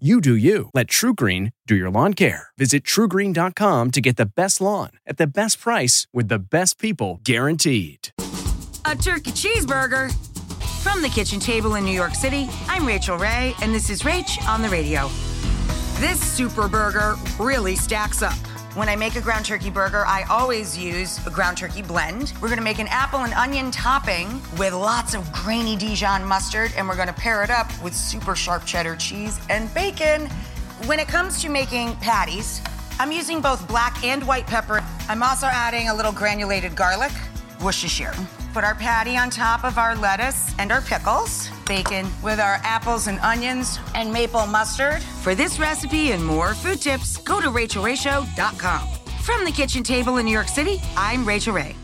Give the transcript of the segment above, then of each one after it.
You do you. Let TruGreen do your lawn care. Visit trugreen.com to get the best lawn at the best price with the best people guaranteed. A turkey cheeseburger. From the kitchen table in New York City, I'm Rachael Ray, and this is Rach on the radio. This super burger really stacks up. When I make a ground turkey burger, I always use a ground turkey blend. We're gonna make an apple and onion topping with lots of grainy Dijon mustard, and we're gonna pair it up with super sharp cheddar cheese and bacon. When it comes to making patties, I'm using both black and white pepper. I'm also adding a little granulated garlic, Worcestershire. Put our patty on top of our lettuce and our pickles, bacon with our apples and onions and maple mustard. For this recipe and more food tips, go to rachaelrayshow.com. From the kitchen table in New York City, I'm Rachael Ray.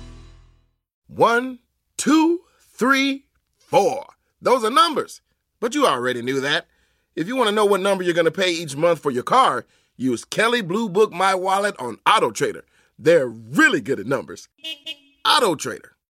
One, two, three, four. Those are numbers. But you already knew that. If you want to know what number you're going to pay each month for your car, use Kelley Blue Book My Wallet on Auto Trader. They're really good at numbers. Auto Trader.